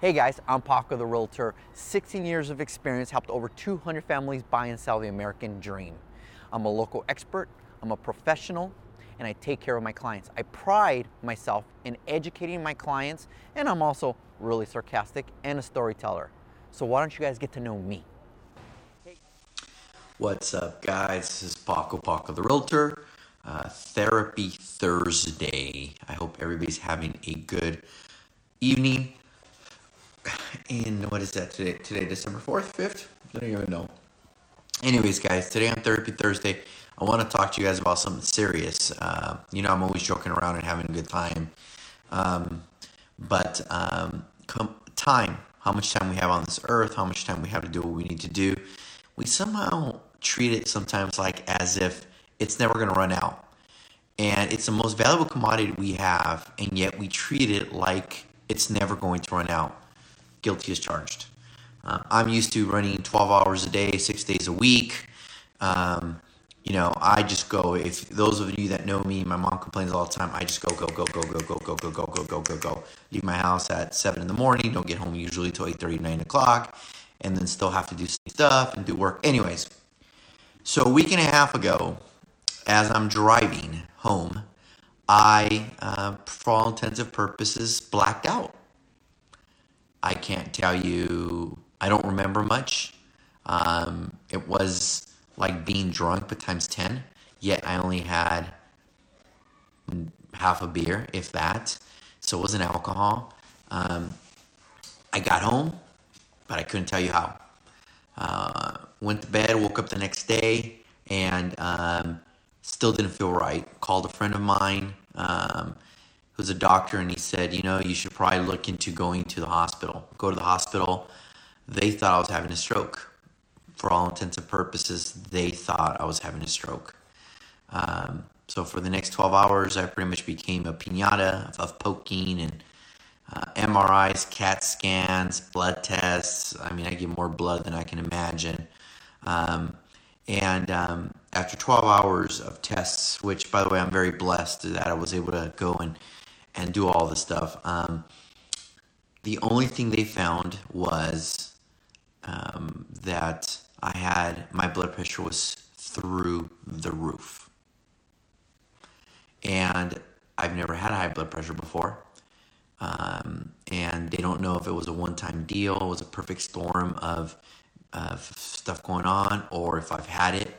Hey guys, I'm Paco the Realtor. 16 years of experience, helped over 200 families buy and sell the American dream. I'm a local expert, I'm a professional, and I take care of my clients. I pride myself in educating my clients, and I'm also really sarcastic and a storyteller. So why don't you guys get to know me? What's up, guys? This is Paco Paco the Realtor. Uh, Therapy Thursday. I hope everybody's having a good evening and what is that today? Today, December 4th, 5th? I don't even know. Anyways, guys, today on Therapy Thursday, I want to talk to you guys about something serious. Uh, you know, I'm always joking around and having a good time. Um, but um, com- time, how much time we have on this earth, how much time we have to do what we need to do, we somehow treat it sometimes like as if it's never going to run out. And it's the most valuable commodity we have, and yet we treat it like it's never going to run out guilty as charged. Uh, I'm used to running 12 hours a day, six days a week. Um, you know, I just go. If those of you that know me, my mom complains all the time. I just go, go, go, go, go, go, go, go, go, go, go, go, go. Leave my house at seven in the morning. Don't get home usually till 8:30, 9 o'clock, and then still have to do stuff and do work. Anyways, so a week and a half ago, as I'm driving home, I, uh, for all intents and purposes, blacked out. I can't tell you, I don't remember much. Um, it was like being drunk, but times 10. Yet I only had half a beer, if that. So it wasn't alcohol. Um, I got home, but I couldn't tell you how. Uh, went to bed, woke up the next day, and um, still didn't feel right. Called a friend of mine. Um, who's a doctor, and he said, you know, you should probably look into going to the hospital. Go to the hospital. They thought I was having a stroke. For all intents and purposes, they thought I was having a stroke. Um, so for the next 12 hours, I pretty much became a pinata of, of poking and uh, MRIs, CAT scans, blood tests. I mean, I get more blood than I can imagine. Um, and um, after 12 hours of tests, which by the way, I'm very blessed that I was able to go and and do all this stuff. Um, the only thing they found was um, that I had my blood pressure was through the roof, and I've never had high blood pressure before. Um, and they don't know if it was a one-time deal, it was a perfect storm of, of stuff going on, or if I've had it.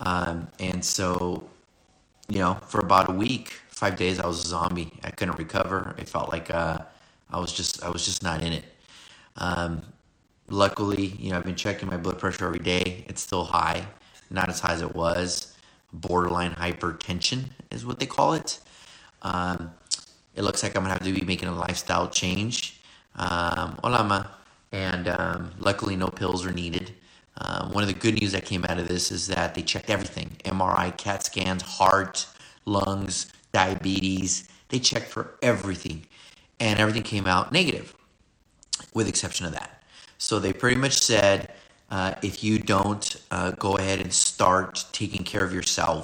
Um, and so, you know, for about a week, five days I was a zombie. I couldn't recover. It felt like uh, I was just I was just not in it. Um, luckily, you know, I've been checking my blood pressure every day. It's still high, not as high as it was. Borderline hypertension is what they call it. Um, it looks like I'm gonna have to be making a lifestyle change. Um, hola, ma. And um, luckily, no pills are needed. Um, one of the good news that came out of this is that they checked everything MRI, CAT scans, heart, lungs, diabetes. They checked for everything, and everything came out negative, with exception of that. So they pretty much said, uh, if you don't uh, go ahead and start taking care of yourself,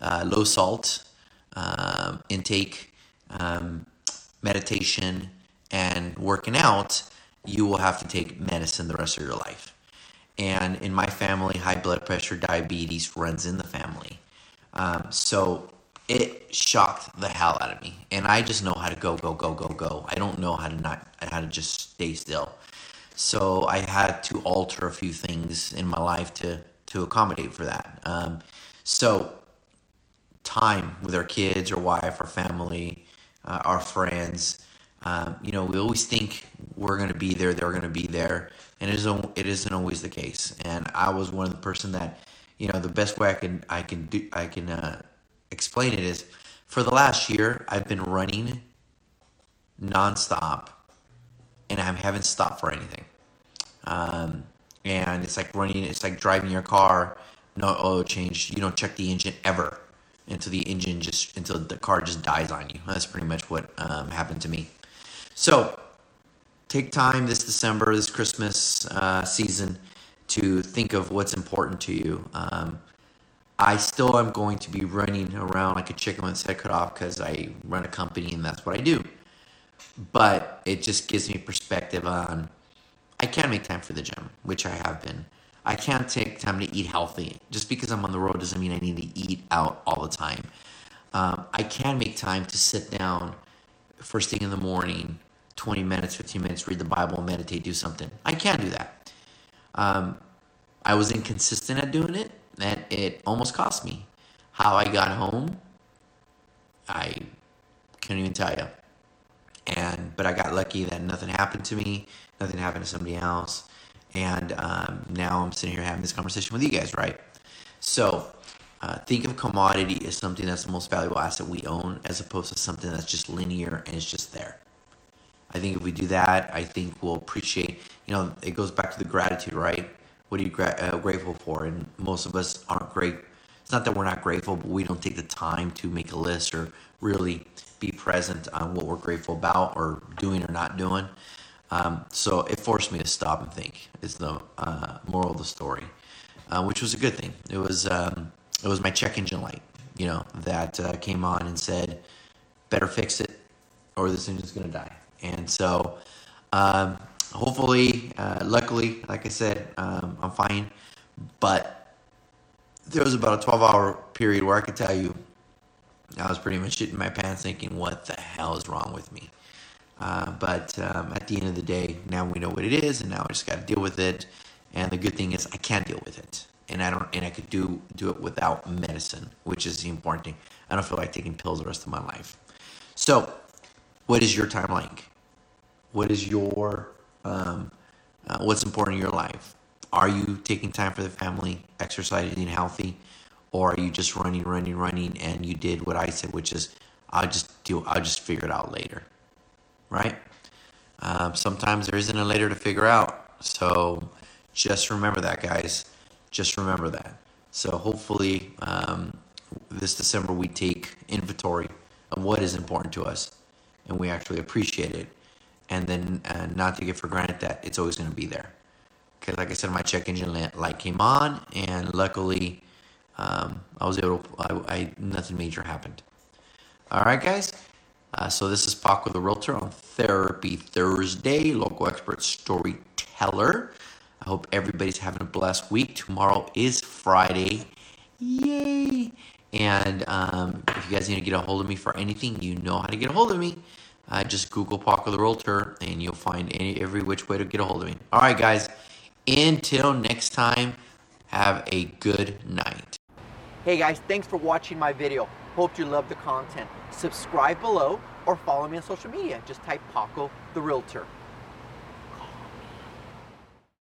uh, low salt um, intake, um, meditation, and working out, you will have to take medicine the rest of your life. And in my family, high blood pressure, diabetes runs in the family. Um, so it shocked the hell out of me. And I just know how to go, go, go, go, go. I don't know how to not how to just stay still. So I had to alter a few things in my life to to accommodate for that. Um, so time with our kids, our wife, our family, uh, our friends. Um, you know, we always think we're going to be there, they're going to be there, and it isn't. It isn't always the case. And I was one of the person that, you know, the best way I can I can do I can uh, explain it is for the last year, I've been running nonstop and I haven't stopped for anything. Um, and it's like running, it's like driving your car, no oil change. You don't check the engine ever until the engine just, until the car just dies on you. That's pretty much what um, happened to me. So take time this December, this Christmas uh, season to think of what's important to you. Um, I still am going to be running around like a chicken with its head cut off because I run a company and that's what I do. but it just gives me perspective on I can make time for the gym, which I have been. I can't take time to eat healthy. Just because I'm on the road doesn't mean I need to eat out all the time. Um, I can make time to sit down first thing in the morning, 20 minutes, 15 minutes, read the Bible, meditate, do something. I can do that. Um, I was inconsistent at doing it, and it almost cost me. How I got home, I can't even tell you. And but I got lucky that nothing happened to me, nothing happened to somebody else, and um, now I'm sitting here having this conversation with you guys, right? So uh, think of commodity as something that's the most valuable asset we own, as opposed to something that's just linear and it's just there. I think if we do that, I think we'll appreciate. You know, it goes back to the gratitude, right? What are you gra- uh, grateful for? And most of us aren't great. It's not that we're not grateful, but we don't take the time to make a list or really be present on what we're grateful about or doing or not doing. Um, so it forced me to stop and think. Is the uh, moral of the story, uh, which was a good thing. It was um, it was my check engine light, you know, that uh, came on and said, "Better fix it, or this engine's gonna die." And so, um, hopefully, uh, luckily, like I said, um, I'm fine. But there was about a 12 hour period where I could tell you I was pretty much shitting my pants thinking, what the hell is wrong with me? Uh, but um, at the end of the day, now we know what it is, and now I just got to deal with it. And the good thing is, I can deal with it, and I don't, and I could do do it without medicine, which is the important thing. I don't feel like taking pills the rest of my life. So, what is your time like? What is your um, uh, what's important in your life? Are you taking time for the family, exercising, healthy, or are you just running, running, running, and you did what I said, which is I'll just do, I'll just figure it out later, right? Um, sometimes there isn't a later to figure out, so just remember that, guys. Just remember that. So hopefully, um, this December we take inventory of what is important to us, and we actually appreciate it and then uh, not to it for granted that it's always going to be there. Because, like I said, my check engine light came on, and luckily, um, I was able. To, I, I, nothing major happened. All right, guys. Uh, so this is Paco the Realtor on Therapy Thursday, local expert storyteller. I hope everybody's having a blessed week. Tomorrow is Friday. Yay! And um, if you guys need to get a hold of me for anything, you know how to get a hold of me. Uh, just Google Paco the Realtor and you'll find any, every which way to get a hold of me. All right, guys. Until next time, have a good night. Hey guys, thanks for watching my video. Hope you love the content. Subscribe below or follow me on social media. Just type Paco the Realtor.